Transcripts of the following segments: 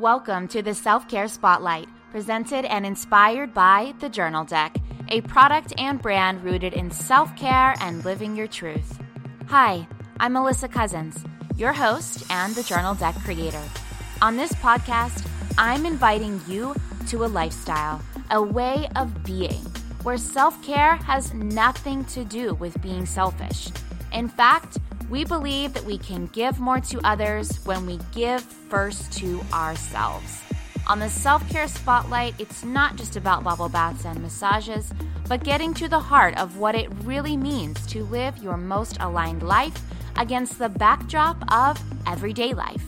Welcome to the Self Care Spotlight, presented and inspired by The Journal Deck, a product and brand rooted in self care and living your truth. Hi, I'm Alyssa Cousins, your host and the Journal Deck creator. On this podcast, I'm inviting you to a lifestyle, a way of being, where self care has nothing to do with being selfish. In fact, we believe that we can give more to others when we give first to ourselves. On the self care spotlight, it's not just about bubble baths and massages, but getting to the heart of what it really means to live your most aligned life against the backdrop of everyday life.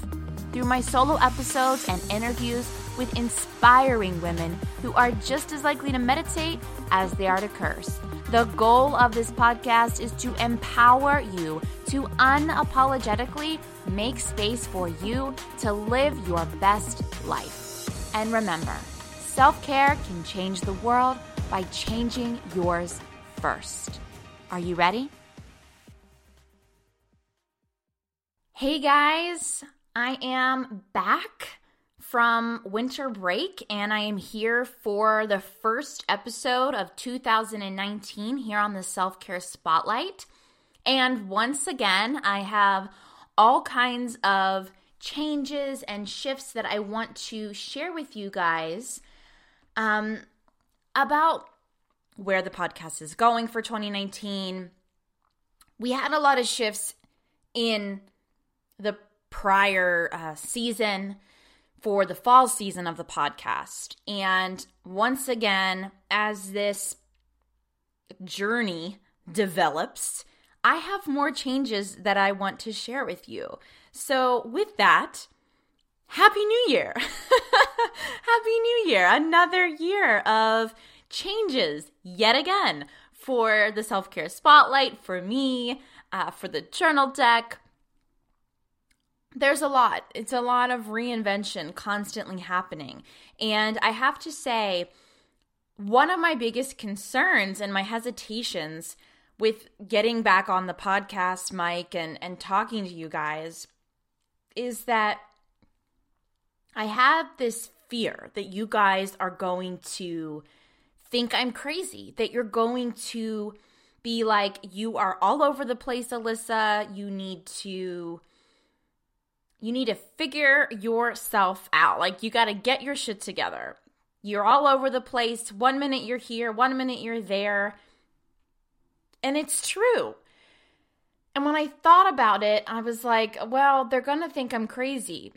Through my solo episodes and interviews with inspiring women who are just as likely to meditate as they are to curse. The goal of this podcast is to empower you to unapologetically make space for you to live your best life. And remember, self care can change the world by changing yours first. Are you ready? Hey guys, I am back from winter break, and I am here for the first episode of 2019 here on the Self Care Spotlight. And once again, I have all kinds of changes and shifts that I want to share with you guys um, about where the podcast is going for 2019. We had a lot of shifts in the prior uh, season for the fall season of the podcast. And once again, as this journey develops, I have more changes that I want to share with you. So, with that, Happy New Year! Happy New Year! Another year of changes yet again for the self care spotlight, for me, uh, for the journal deck, there's a lot. It's a lot of reinvention constantly happening. And I have to say, one of my biggest concerns and my hesitations with getting back on the podcast mic and, and talking to you guys is that I have this fear that you guys are going to think I'm crazy, that you're going to be like, you are all over the place, Alyssa. You need to you need to figure yourself out. Like, you got to get your shit together. You're all over the place. One minute you're here, one minute you're there. And it's true. And when I thought about it, I was like, well, they're going to think I'm crazy.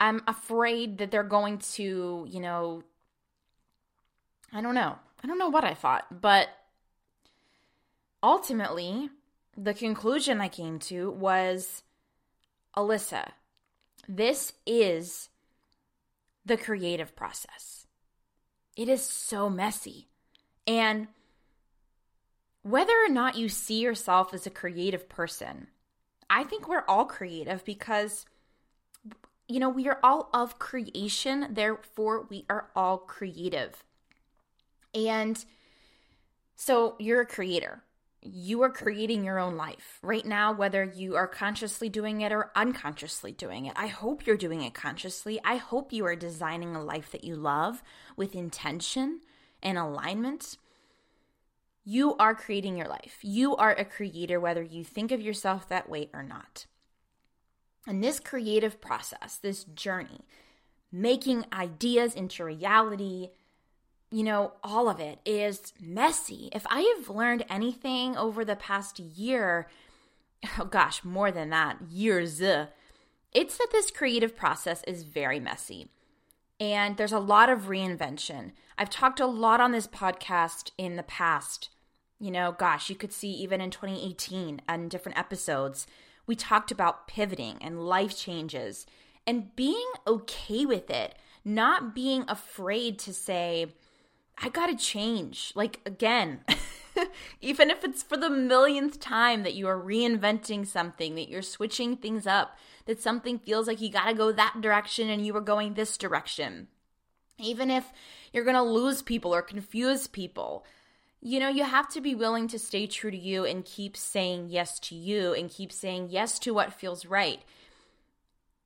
I'm afraid that they're going to, you know, I don't know. I don't know what I thought, but ultimately, the conclusion I came to was Alyssa, this is the creative process. It is so messy. And whether or not you see yourself as a creative person, I think we're all creative because, you know, we are all of creation. Therefore, we are all creative. And so you're a creator you are creating your own life right now, whether you are consciously doing it or unconsciously doing it. I hope you're doing it consciously. I hope you are designing a life that you love with intention and alignment. You are creating your life. You are a creator, whether you think of yourself that way or not. And this creative process, this journey, making ideas into reality, you know, all of it is messy. If I have learned anything over the past year, oh gosh, more than that, years, uh, it's that this creative process is very messy. And there's a lot of reinvention. I've talked a lot on this podcast in the past. You know, gosh, you could see even in 2018 and different episodes, we talked about pivoting and life changes and being okay with it, not being afraid to say, I gotta change. Like, again, even if it's for the millionth time that you are reinventing something, that you're switching things up, that something feels like you gotta go that direction and you are going this direction. Even if you're gonna lose people or confuse people, you know, you have to be willing to stay true to you and keep saying yes to you and keep saying yes to what feels right.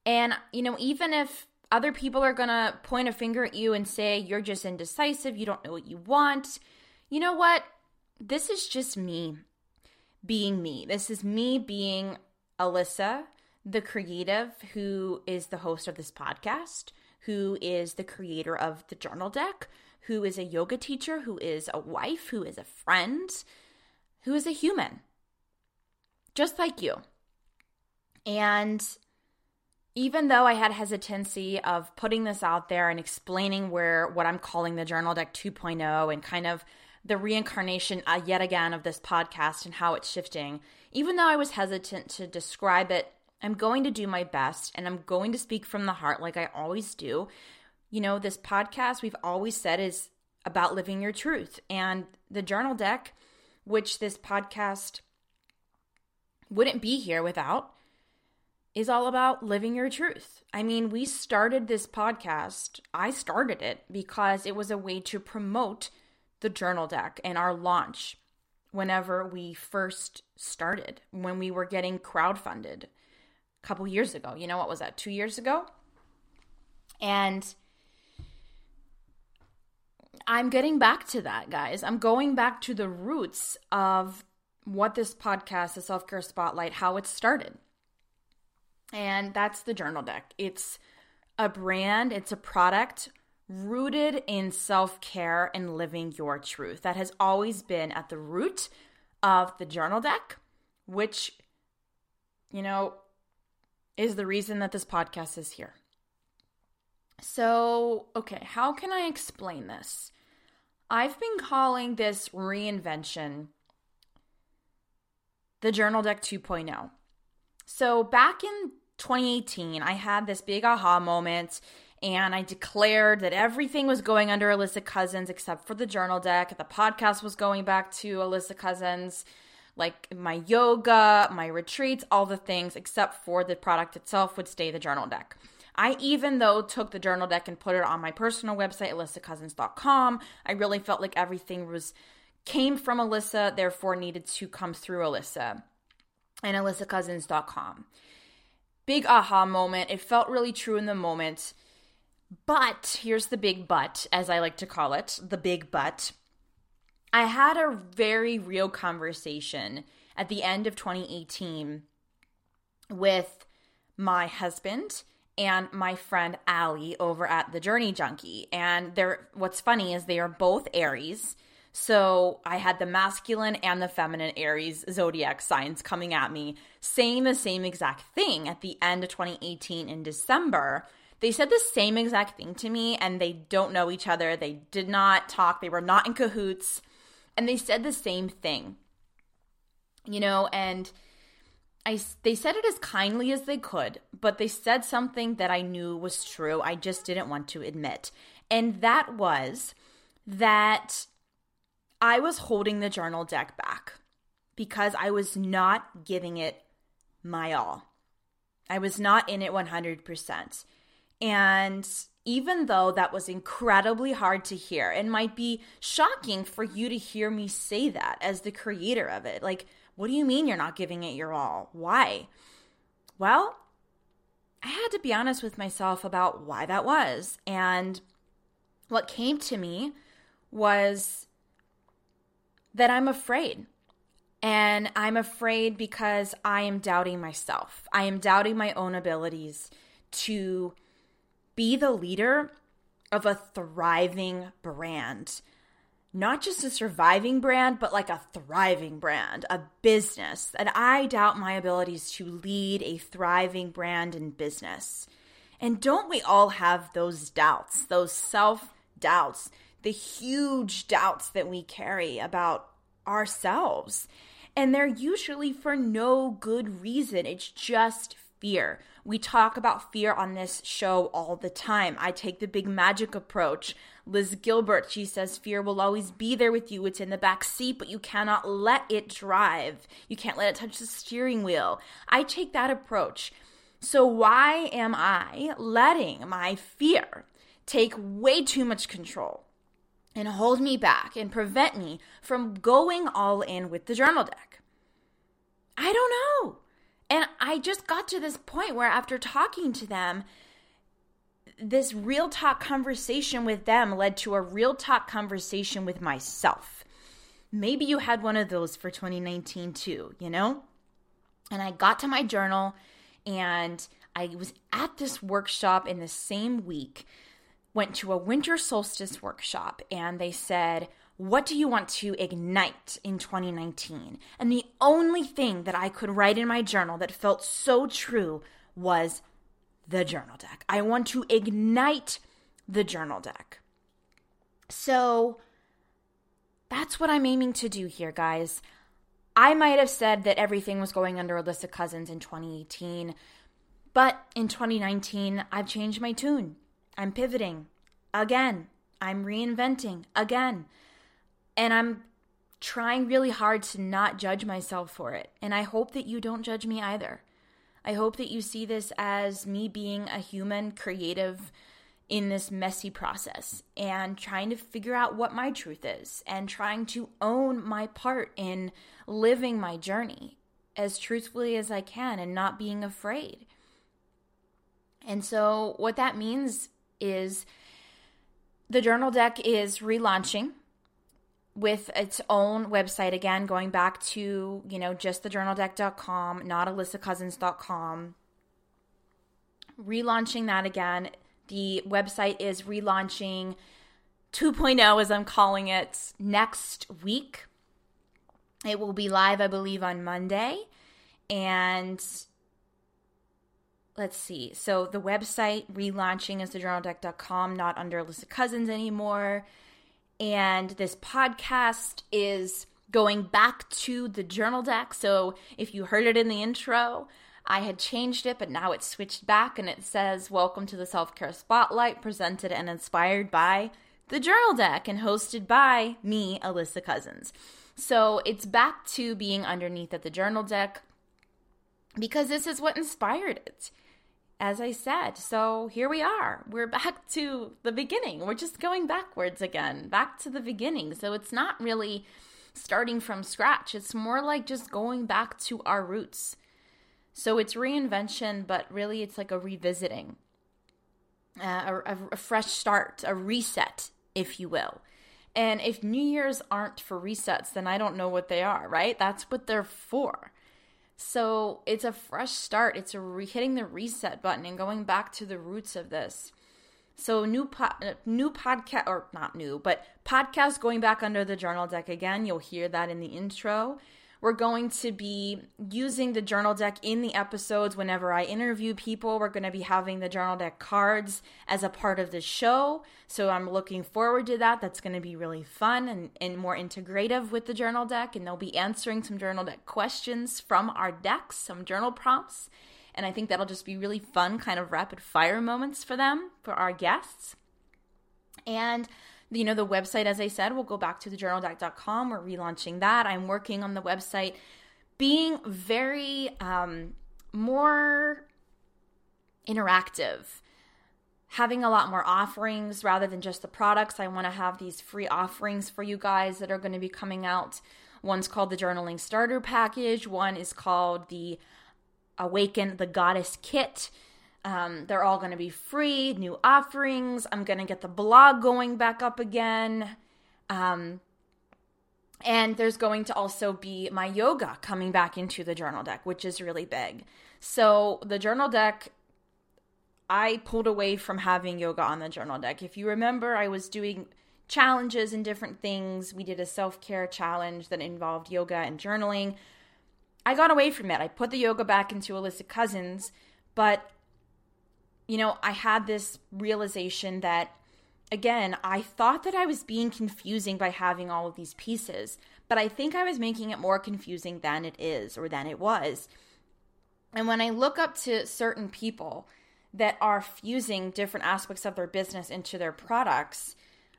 And, you know, even if other people are going to point a finger at you and say, you're just indecisive, you don't know what you want. You know what? This is just me being me. This is me being Alyssa, the creative who is the host of this podcast, who is the creator of the journal deck, who is a yoga teacher, who is a wife, who is a friend, who is a human, just like you. And even though I had hesitancy of putting this out there and explaining where what I'm calling the journal deck 2.0 and kind of the reincarnation uh, yet again of this podcast and how it's shifting, even though I was hesitant to describe it, I'm going to do my best and I'm going to speak from the heart like I always do. You know, this podcast we've always said is about living your truth. And the journal deck, which this podcast wouldn't be here without, is all about living your truth. I mean, we started this podcast, I started it because it was a way to promote the journal deck and our launch whenever we first started, when we were getting crowdfunded a couple years ago. You know, what was that, two years ago? And I'm getting back to that, guys. I'm going back to the roots of what this podcast, the Self Care Spotlight, how it started. And that's the journal deck. It's a brand, it's a product rooted in self care and living your truth. That has always been at the root of the journal deck, which, you know, is the reason that this podcast is here. So, okay, how can I explain this? I've been calling this reinvention the Journal Deck 2.0. So, back in 2018, I had this big aha moment and I declared that everything was going under Alyssa Cousins except for the journal deck. The podcast was going back to Alyssa Cousins, like my yoga, my retreats, all the things except for the product itself would stay the journal deck. I even though took the journal deck and put it on my personal website alyssacousins.com. I really felt like everything was came from Alyssa, therefore needed to come through Alyssa and alyssacousins.com. Big aha moment. It felt really true in the moment. But here's the big but, as I like to call it the big but. I had a very real conversation at the end of 2018 with my husband and my friend Allie over at the Journey Junkie. And they're what's funny is they are both Aries. So I had the masculine and the feminine Aries zodiac signs coming at me, saying the same exact thing at the end of 2018 in December they said the same exact thing to me and they don't know each other. They did not talk. They were not in cahoots. And they said the same thing. You know, and I they said it as kindly as they could, but they said something that I knew was true. I just didn't want to admit. And that was that I was holding the journal deck back because I was not giving it my all. I was not in it 100%. And even though that was incredibly hard to hear and might be shocking for you to hear me say that as the creator of it, like, what do you mean you're not giving it your all? Why? Well, I had to be honest with myself about why that was. And what came to me was that I'm afraid. And I'm afraid because I am doubting myself. I am doubting my own abilities to be the leader of a thriving brand. Not just a surviving brand, but like a thriving brand, a business. And I doubt my abilities to lead a thriving brand and business. And don't we all have those doubts, those self doubts, the huge doubts that we carry about ourselves? And they're usually for no good reason. It's just fear. We talk about fear on this show all the time. I take the big magic approach. Liz Gilbert, she says fear will always be there with you. It's in the back seat, but you cannot let it drive. You can't let it touch the steering wheel. I take that approach. So, why am I letting my fear take way too much control and hold me back and prevent me from going all in with the journal deck? I don't know. And I just got to this point where after talking to them, this real talk conversation with them led to a real talk conversation with myself. Maybe you had one of those for 2019 too, you know? And I got to my journal and I was at this workshop in the same week, went to a winter solstice workshop, and they said, What do you want to ignite in 2019? And the only thing that I could write in my journal that felt so true was the journal deck. I want to ignite the journal deck. So that's what I'm aiming to do here, guys. I might have said that everything was going under Alyssa Cousins in 2018, but in 2019, I've changed my tune. I'm pivoting again. I'm reinventing again. And I'm trying really hard to not judge myself for it. And I hope that you don't judge me either. I hope that you see this as me being a human creative in this messy process and trying to figure out what my truth is and trying to own my part in living my journey as truthfully as I can and not being afraid. And so, what that means is the journal deck is relaunching with its own website again, going back to, you know, just the thejournaldeck.com, not alyssacousins.com. Relaunching that again. The website is relaunching 2.0, as I'm calling it, next week. It will be live, I believe, on Monday. And let's see. So the website relaunching is thejournaldeck.com, not under Alyssa Cousins anymore. And this podcast is going back to the journal deck. So if you heard it in the intro, I had changed it, but now it's switched back and it says, Welcome to the Self Care Spotlight, presented and inspired by the journal deck and hosted by me, Alyssa Cousins. So it's back to being underneath at the journal deck because this is what inspired it as I said. So here we are. We're back to the beginning. We're just going backwards again, back to the beginning. So it's not really starting from scratch, it's more like just going back to our roots. So it's reinvention, but really it's like a revisiting, uh, a, a fresh start, a reset, if you will. And if New Year's aren't for resets, then I don't know what they are, right? That's what they're for. So it's a fresh start. It's re- hitting the reset button and going back to the roots of this. So new po- new podcast or not new, but podcast going back under the journal deck again. You'll hear that in the intro. We're going to be using the journal deck in the episodes whenever I interview people. We're going to be having the journal deck cards as a part of the show. So I'm looking forward to that. That's going to be really fun and, and more integrative with the journal deck. And they'll be answering some journal deck questions from our decks, some journal prompts. And I think that'll just be really fun, kind of rapid fire moments for them, for our guests. And you know, the website, as I said, we'll go back to thejournaldeck.com. We're relaunching that. I'm working on the website being very um, more interactive, having a lot more offerings rather than just the products. I want to have these free offerings for you guys that are going to be coming out. One's called the Journaling Starter Package, one is called the Awaken the Goddess Kit. Um, they're all going to be free, new offerings. I'm going to get the blog going back up again. Um, and there's going to also be my yoga coming back into the journal deck, which is really big. So, the journal deck, I pulled away from having yoga on the journal deck. If you remember, I was doing challenges and different things. We did a self care challenge that involved yoga and journaling. I got away from it. I put the yoga back into Alyssa Cousins, but you know, I had this realization that, again, I thought that I was being confusing by having all of these pieces, but I think I was making it more confusing than it is or than it was. And when I look up to certain people that are fusing different aspects of their business into their products,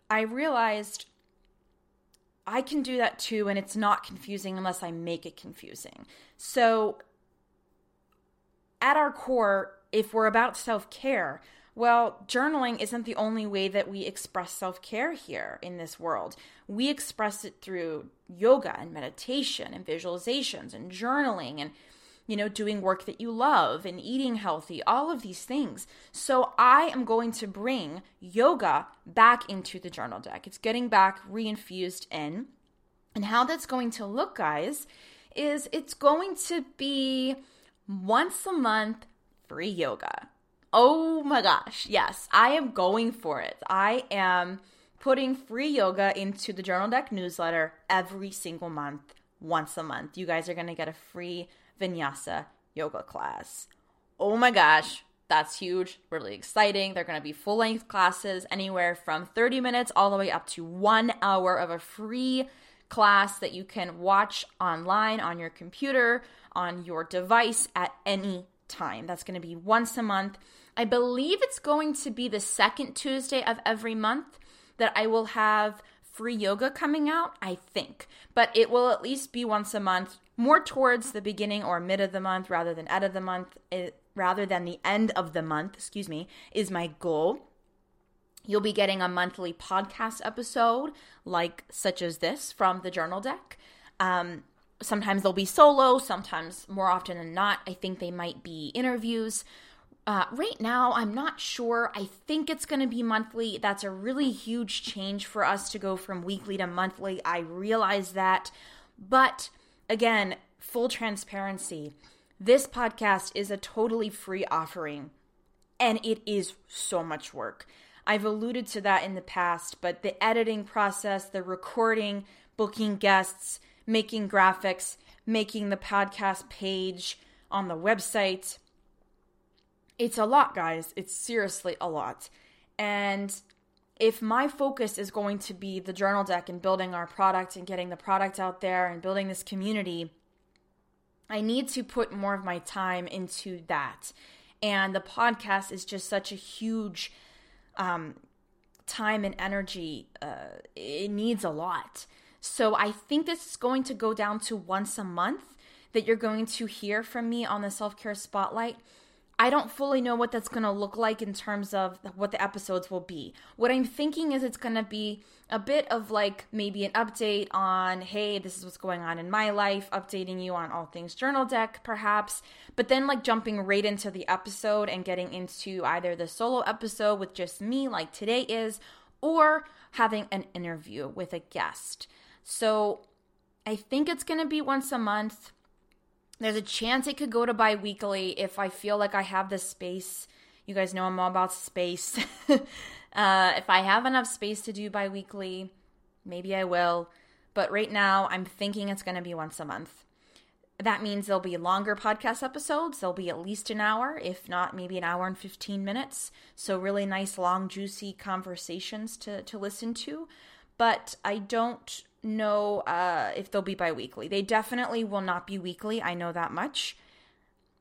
I realized I can do that too, and it's not confusing unless I make it confusing. So, at our core, if we're about self care, well, journaling isn't the only way that we express self care here in this world. We express it through yoga and meditation and visualizations and journaling and you know, doing work that you love and eating healthy, all of these things. So I am going to bring yoga back into the journal deck. It's getting back reinfused in. And how that's going to look, guys, is it's going to be once a month free yoga. Oh my gosh, yes, I am going for it. I am putting free yoga into the Journal Deck newsletter every single month, once a month. You guys are going to get a free vinyasa yoga class. Oh my gosh, that's huge, really exciting. They're going to be full length classes, anywhere from 30 minutes all the way up to one hour of a free class that you can watch online on your computer, on your device at any time. That's going to be once a month. I believe it's going to be the second Tuesday of every month that I will have free yoga coming out, I think. But it will at least be once a month, more towards the beginning or mid of the month rather than end of the month, it, rather than the end of the month, excuse me, is my goal. You'll be getting a monthly podcast episode, like such as this from the journal deck. Um, sometimes they'll be solo, sometimes more often than not, I think they might be interviews. Uh, right now, I'm not sure. I think it's going to be monthly. That's a really huge change for us to go from weekly to monthly. I realize that. But again, full transparency this podcast is a totally free offering, and it is so much work. I've alluded to that in the past, but the editing process, the recording, booking guests, making graphics, making the podcast page on the website. It's a lot, guys. It's seriously a lot. And if my focus is going to be the journal deck and building our product and getting the product out there and building this community, I need to put more of my time into that. And the podcast is just such a huge um, time and energy. Uh, it needs a lot. So I think this is going to go down to once a month that you're going to hear from me on the self care spotlight. I don't fully know what that's going to look like in terms of what the episodes will be. What I'm thinking is it's going to be a bit of like maybe an update on, hey, this is what's going on in my life, updating you on all things journal deck, perhaps, but then like jumping right into the episode and getting into either the solo episode with just me, like today is, or having an interview with a guest. So I think it's going to be once a month. There's a chance it could go to bi weekly if I feel like I have the space. You guys know I'm all about space. uh, if I have enough space to do bi weekly, maybe I will. But right now, I'm thinking it's going to be once a month. That means there'll be longer podcast episodes. There'll be at least an hour, if not maybe an hour and 15 minutes. So, really nice, long, juicy conversations to, to listen to. But I don't know uh, if they'll be bi weekly. They definitely will not be weekly. I know that much.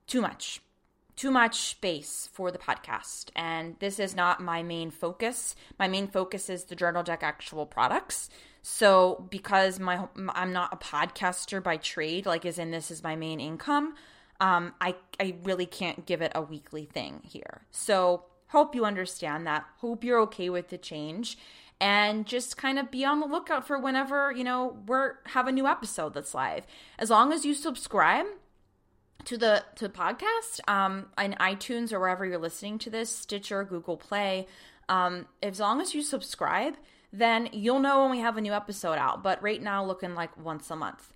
Too much. Too much space for the podcast. And this is not my main focus. My main focus is the Journal Deck actual products. So, because my I'm not a podcaster by trade, like as in this is my main income, um, I I really can't give it a weekly thing here. So, hope you understand that. Hope you're okay with the change and just kind of be on the lookout for whenever, you know, we're have a new episode that's live. As long as you subscribe to the to the podcast um on iTunes or wherever you're listening to this, Stitcher, Google Play, um as long as you subscribe, then you'll know when we have a new episode out. But right now looking like once a month.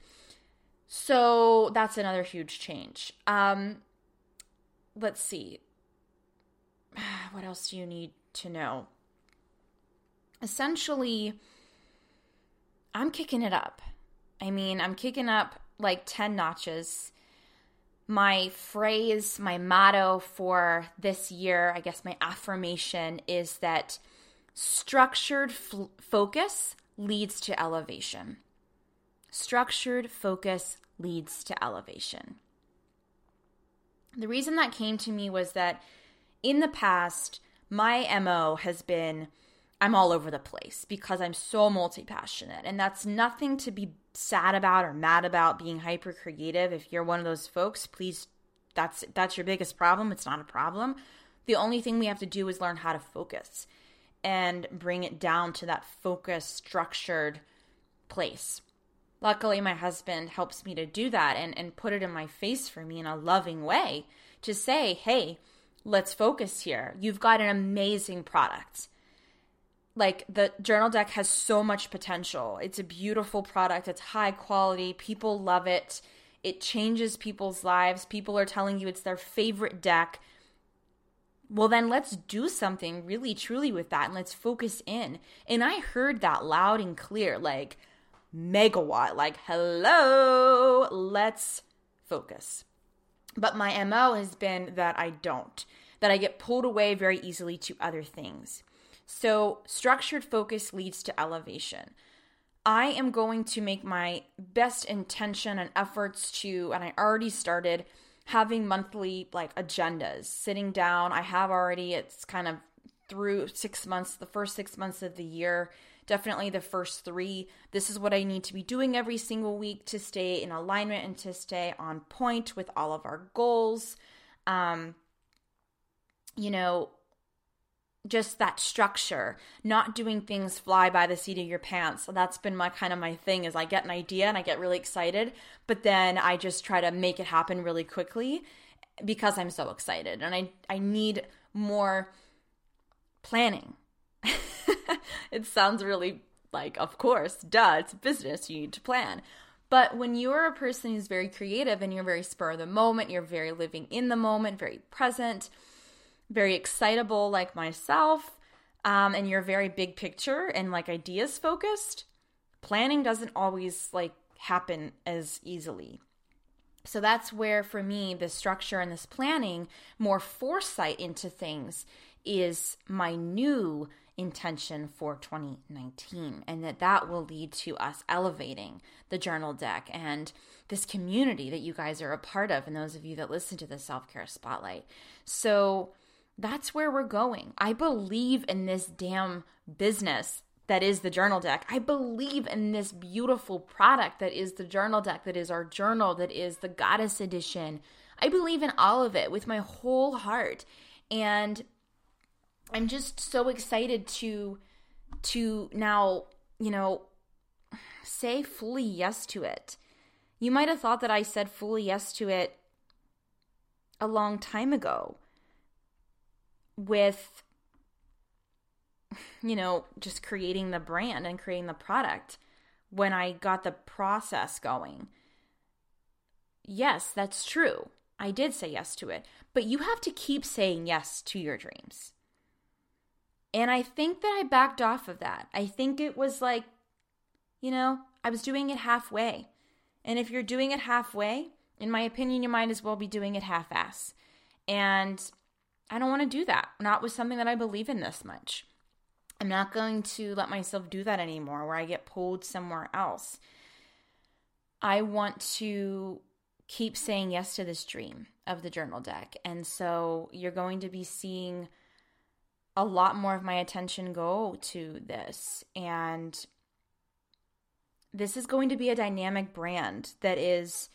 So that's another huge change. Um let's see. What else do you need to know? Essentially, I'm kicking it up. I mean, I'm kicking up like 10 notches. My phrase, my motto for this year, I guess my affirmation is that structured f- focus leads to elevation. Structured focus leads to elevation. The reason that came to me was that in the past, my MO has been I'm all over the place because I'm so multi passionate. And that's nothing to be sad about or mad about being hyper creative. If you're one of those folks, please, that's, that's your biggest problem. It's not a problem. The only thing we have to do is learn how to focus and bring it down to that focused, structured place. Luckily, my husband helps me to do that and, and put it in my face for me in a loving way to say, hey, let's focus here. You've got an amazing product. Like the journal deck has so much potential. It's a beautiful product, it's high quality, people love it. It changes people's lives. People are telling you it's their favorite deck. Well, then let's do something really truly with that and let's focus in. And I heard that loud and clear like megawatt, like, hello, let's focus. But my MO has been that I don't, that I get pulled away very easily to other things. So, structured focus leads to elevation. I am going to make my best intention and efforts to, and I already started having monthly like agendas, sitting down. I have already, it's kind of through six months, the first six months of the year, definitely the first three. This is what I need to be doing every single week to stay in alignment and to stay on point with all of our goals. Um, you know, just that structure, not doing things fly by the seat of your pants. So that's been my kind of my thing is I get an idea and I get really excited, but then I just try to make it happen really quickly because I'm so excited and I I need more planning. it sounds really like of course, duh, it's business, you need to plan. But when you're a person who's very creative and you're very spur of the moment, you're very living in the moment, very present, very excitable like myself, um, and you're very big picture and like ideas focused, planning doesn't always like happen as easily. So that's where, for me, the structure and this planning, more foresight into things is my new intention for 2019 and that that will lead to us elevating the journal deck and this community that you guys are a part of and those of you that listen to the self-care spotlight so that's where we're going. I believe in this damn business that is the journal deck. I believe in this beautiful product that is the journal deck, that is our journal, that is the goddess edition. I believe in all of it with my whole heart. And I'm just so excited to to now, you know, say fully yes to it. You might have thought that I said fully yes to it a long time ago with you know just creating the brand and creating the product when I got the process going. Yes, that's true. I did say yes to it, but you have to keep saying yes to your dreams. And I think that I backed off of that. I think it was like, you know, I was doing it halfway. And if you're doing it halfway, in my opinion, you might as well be doing it half ass. And I don't want to do that, not with something that I believe in this much. I'm not going to let myself do that anymore where I get pulled somewhere else. I want to keep saying yes to this dream of the journal deck. And so you're going to be seeing a lot more of my attention go to this. And this is going to be a dynamic brand that is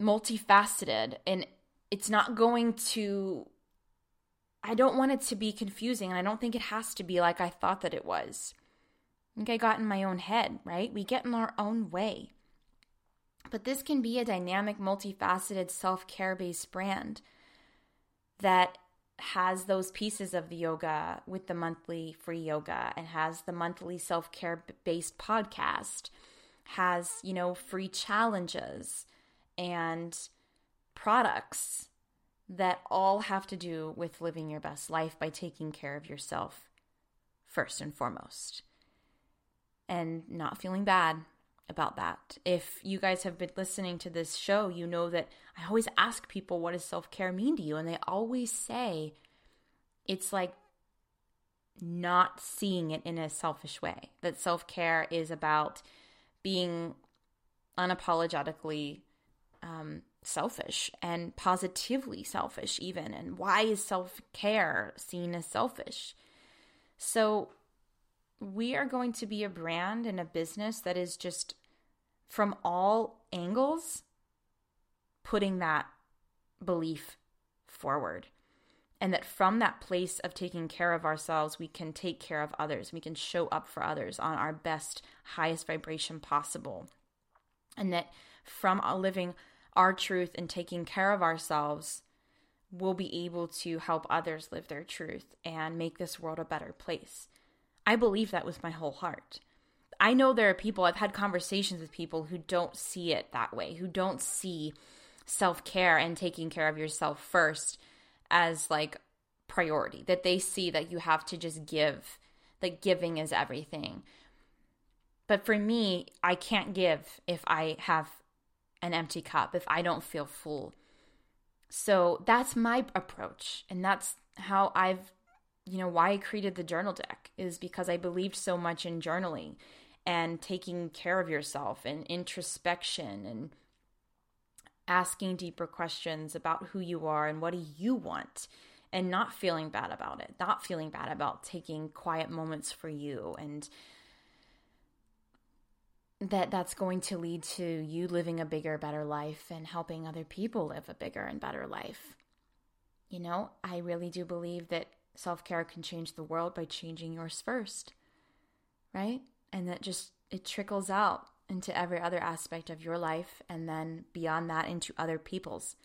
multifaceted and it's not going to I don't want it to be confusing and I don't think it has to be like I thought that it was. I think I got in my own head, right? We get in our own way. But this can be a dynamic, multifaceted, self care based brand that has those pieces of the yoga with the monthly free yoga and has the monthly self care based podcast, has, you know, free challenges and products that all have to do with living your best life by taking care of yourself first and foremost and not feeling bad about that. If you guys have been listening to this show, you know that I always ask people, what does self care mean to you? And they always say it's like not seeing it in a selfish way, that self care is about being unapologetically um, selfish and positively selfish, even. And why is self care seen as selfish? So, we are going to be a brand and a business that is just from all angles putting that belief forward. And that from that place of taking care of ourselves, we can take care of others. We can show up for others on our best, highest vibration possible. And that from a living our truth and taking care of ourselves, we'll be able to help others live their truth and make this world a better place. I believe that with my whole heart. I know there are people, I've had conversations with people who don't see it that way, who don't see self care and taking care of yourself first as like priority, that they see that you have to just give, that giving is everything. But for me, I can't give if I have an empty cup, if I don't feel full. So that's my approach. And that's how I've, you know, why I created the journal deck is because I believed so much in journaling and taking care of yourself and introspection and asking deeper questions about who you are and what do you want and not feeling bad about it, not feeling bad about taking quiet moments for you and that that's going to lead to you living a bigger better life and helping other people live a bigger and better life. You know, I really do believe that self-care can change the world by changing yours first. Right? And that just it trickles out into every other aspect of your life and then beyond that into other people's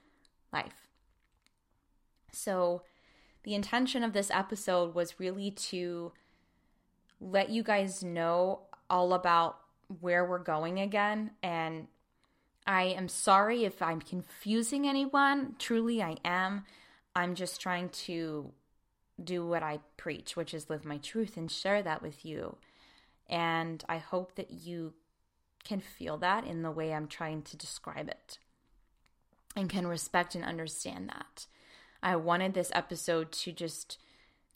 life. So, the intention of this episode was really to let you guys know all about where we're going again. And I am sorry if I'm confusing anyone. Truly, I am. I'm just trying to do what I preach, which is live my truth and share that with you. And I hope that you can feel that in the way I'm trying to describe it and can respect and understand that. I wanted this episode to just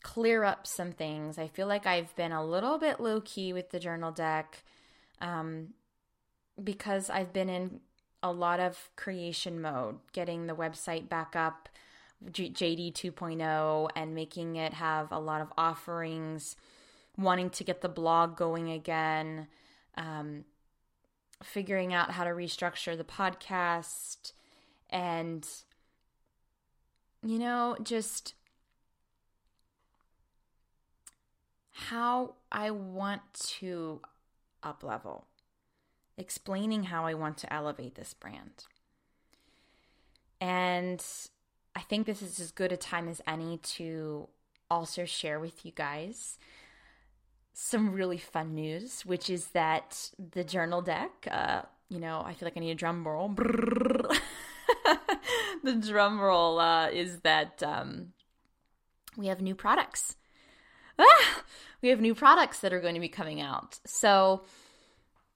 clear up some things. I feel like I've been a little bit low key with the journal deck um, because I've been in a lot of creation mode, getting the website back up, JD 2.0, and making it have a lot of offerings, wanting to get the blog going again, um, figuring out how to restructure the podcast, and, you know, just how I want to up level, explaining how I want to elevate this brand. And I think this is as good a time as any to also share with you guys some really fun news, which is that the journal deck, uh, you know, I feel like I need a drum roll. the drum roll uh, is that um, we have new products. Ah! We have new products that are going to be coming out. So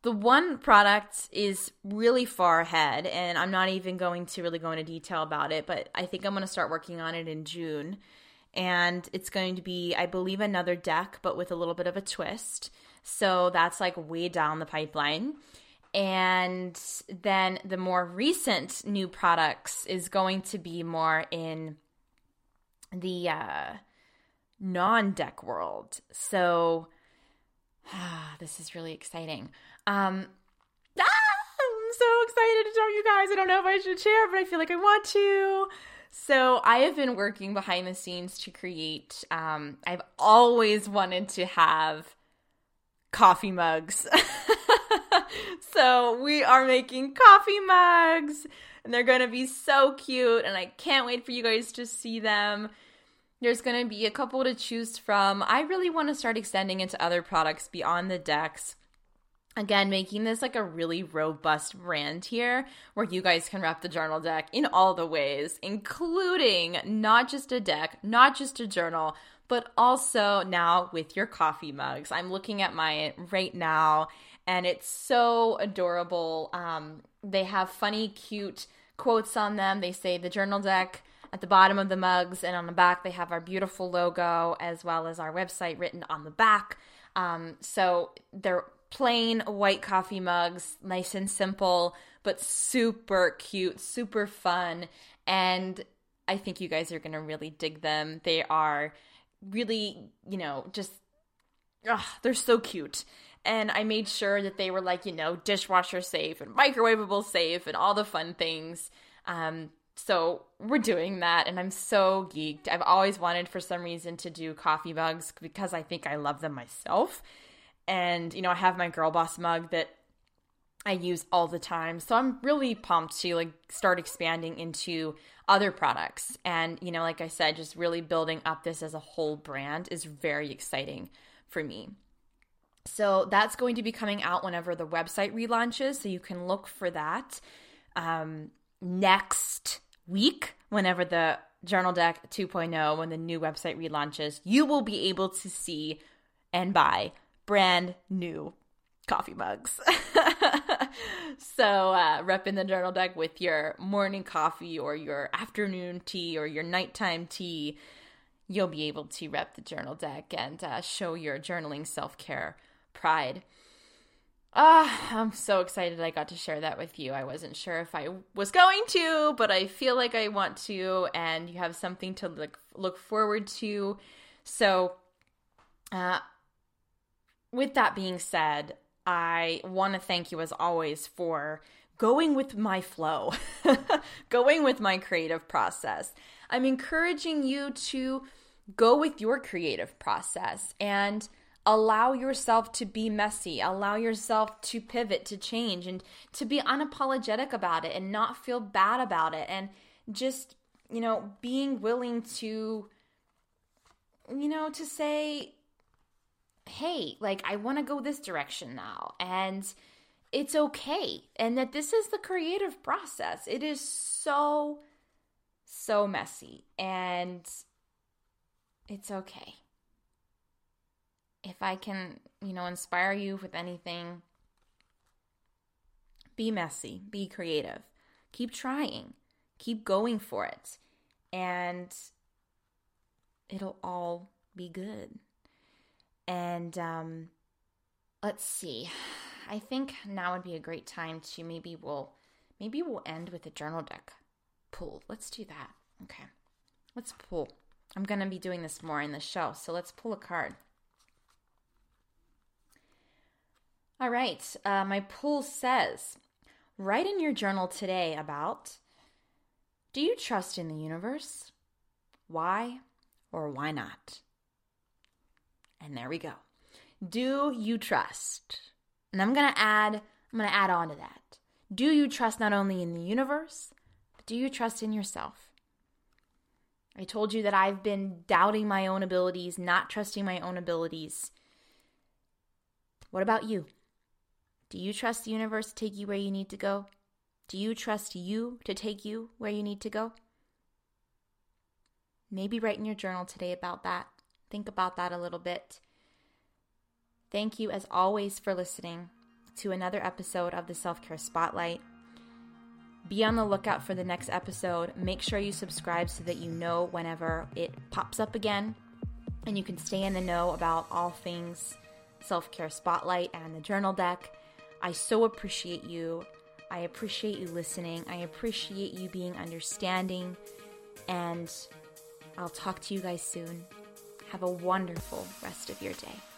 the one product is really far ahead, and I'm not even going to really go into detail about it, but I think I'm going to start working on it in June. And it's going to be, I believe, another deck, but with a little bit of a twist. So that's like way down the pipeline. And then the more recent new products is going to be more in the uh, non deck world. So ah, this is really exciting. Um, ah, I'm so excited to tell you guys. I don't know if I should share, but I feel like I want to. So I have been working behind the scenes to create. Um, I've always wanted to have coffee mugs. so we are making coffee mugs, and they're going to be so cute, and I can't wait for you guys to see them. There's going to be a couple to choose from. I really want to start extending into other products beyond the decks. Again, making this like a really robust brand here where you guys can wrap the journal deck in all the ways, including not just a deck, not just a journal, but also now with your coffee mugs. I'm looking at mine right now and it's so adorable. Um, they have funny, cute quotes on them. They say the journal deck at the bottom of the mugs and on the back they have our beautiful logo as well as our website written on the back. Um, so they're plain white coffee mugs nice and simple but super cute super fun. And i think you guys are going to really dig them. They are really you know just ugh, they're so cute. And I made sure that they were like, you know, dishwasher safe and microwavable safe and all the fun things. Um, so we're doing that, and I'm so geeked. I've always wanted, for some reason, to do coffee mugs because I think I love them myself. And, you know, I have my Girl Boss mug that I use all the time. So I'm really pumped to like start expanding into other products. And, you know, like I said, just really building up this as a whole brand is very exciting for me. So that's going to be coming out whenever the website relaunches. So you can look for that um, next week, whenever the Journal Deck 2.0, when the new website relaunches, you will be able to see and buy brand new coffee mugs. so, uh, rep in the journal deck with your morning coffee or your afternoon tea or your nighttime tea. You'll be able to rep the journal deck and uh, show your journaling self care pride. Ah, I'm so excited I got to share that with you. I wasn't sure if I was going to, but I feel like I want to, and you have something to look look forward to. So, uh, with that being said, I want to thank you as always for going with my flow, going with my creative process. I'm encouraging you to go with your creative process and allow yourself to be messy, allow yourself to pivot, to change, and to be unapologetic about it and not feel bad about it. And just, you know, being willing to, you know, to say, hey, like, I want to go this direction now. And it's okay. And that this is the creative process. It is so, so messy. And it's okay. If I can, you know, inspire you with anything, be messy, be creative, keep trying, keep going for it, and it'll all be good. And um, let's see. I think now would be a great time to maybe we'll maybe we'll end with a journal deck pull. Let's do that. Okay. Let's pull. I'm to be doing this more in the show, so let's pull a card. All right. Uh, my pull says write in your journal today about do you trust in the universe? Why or why not? And there we go. Do you trust? And I'm going to add I'm going to add on to that. Do you trust not only in the universe, but do you trust in yourself? I told you that I've been doubting my own abilities, not trusting my own abilities. What about you? Do you trust the universe to take you where you need to go? Do you trust you to take you where you need to go? Maybe write in your journal today about that. Think about that a little bit. Thank you, as always, for listening to another episode of the Self Care Spotlight. Be on the lookout for the next episode. Make sure you subscribe so that you know whenever it pops up again and you can stay in the know about all things Self Care Spotlight and the journal deck. I so appreciate you. I appreciate you listening. I appreciate you being understanding. And I'll talk to you guys soon. Have a wonderful rest of your day.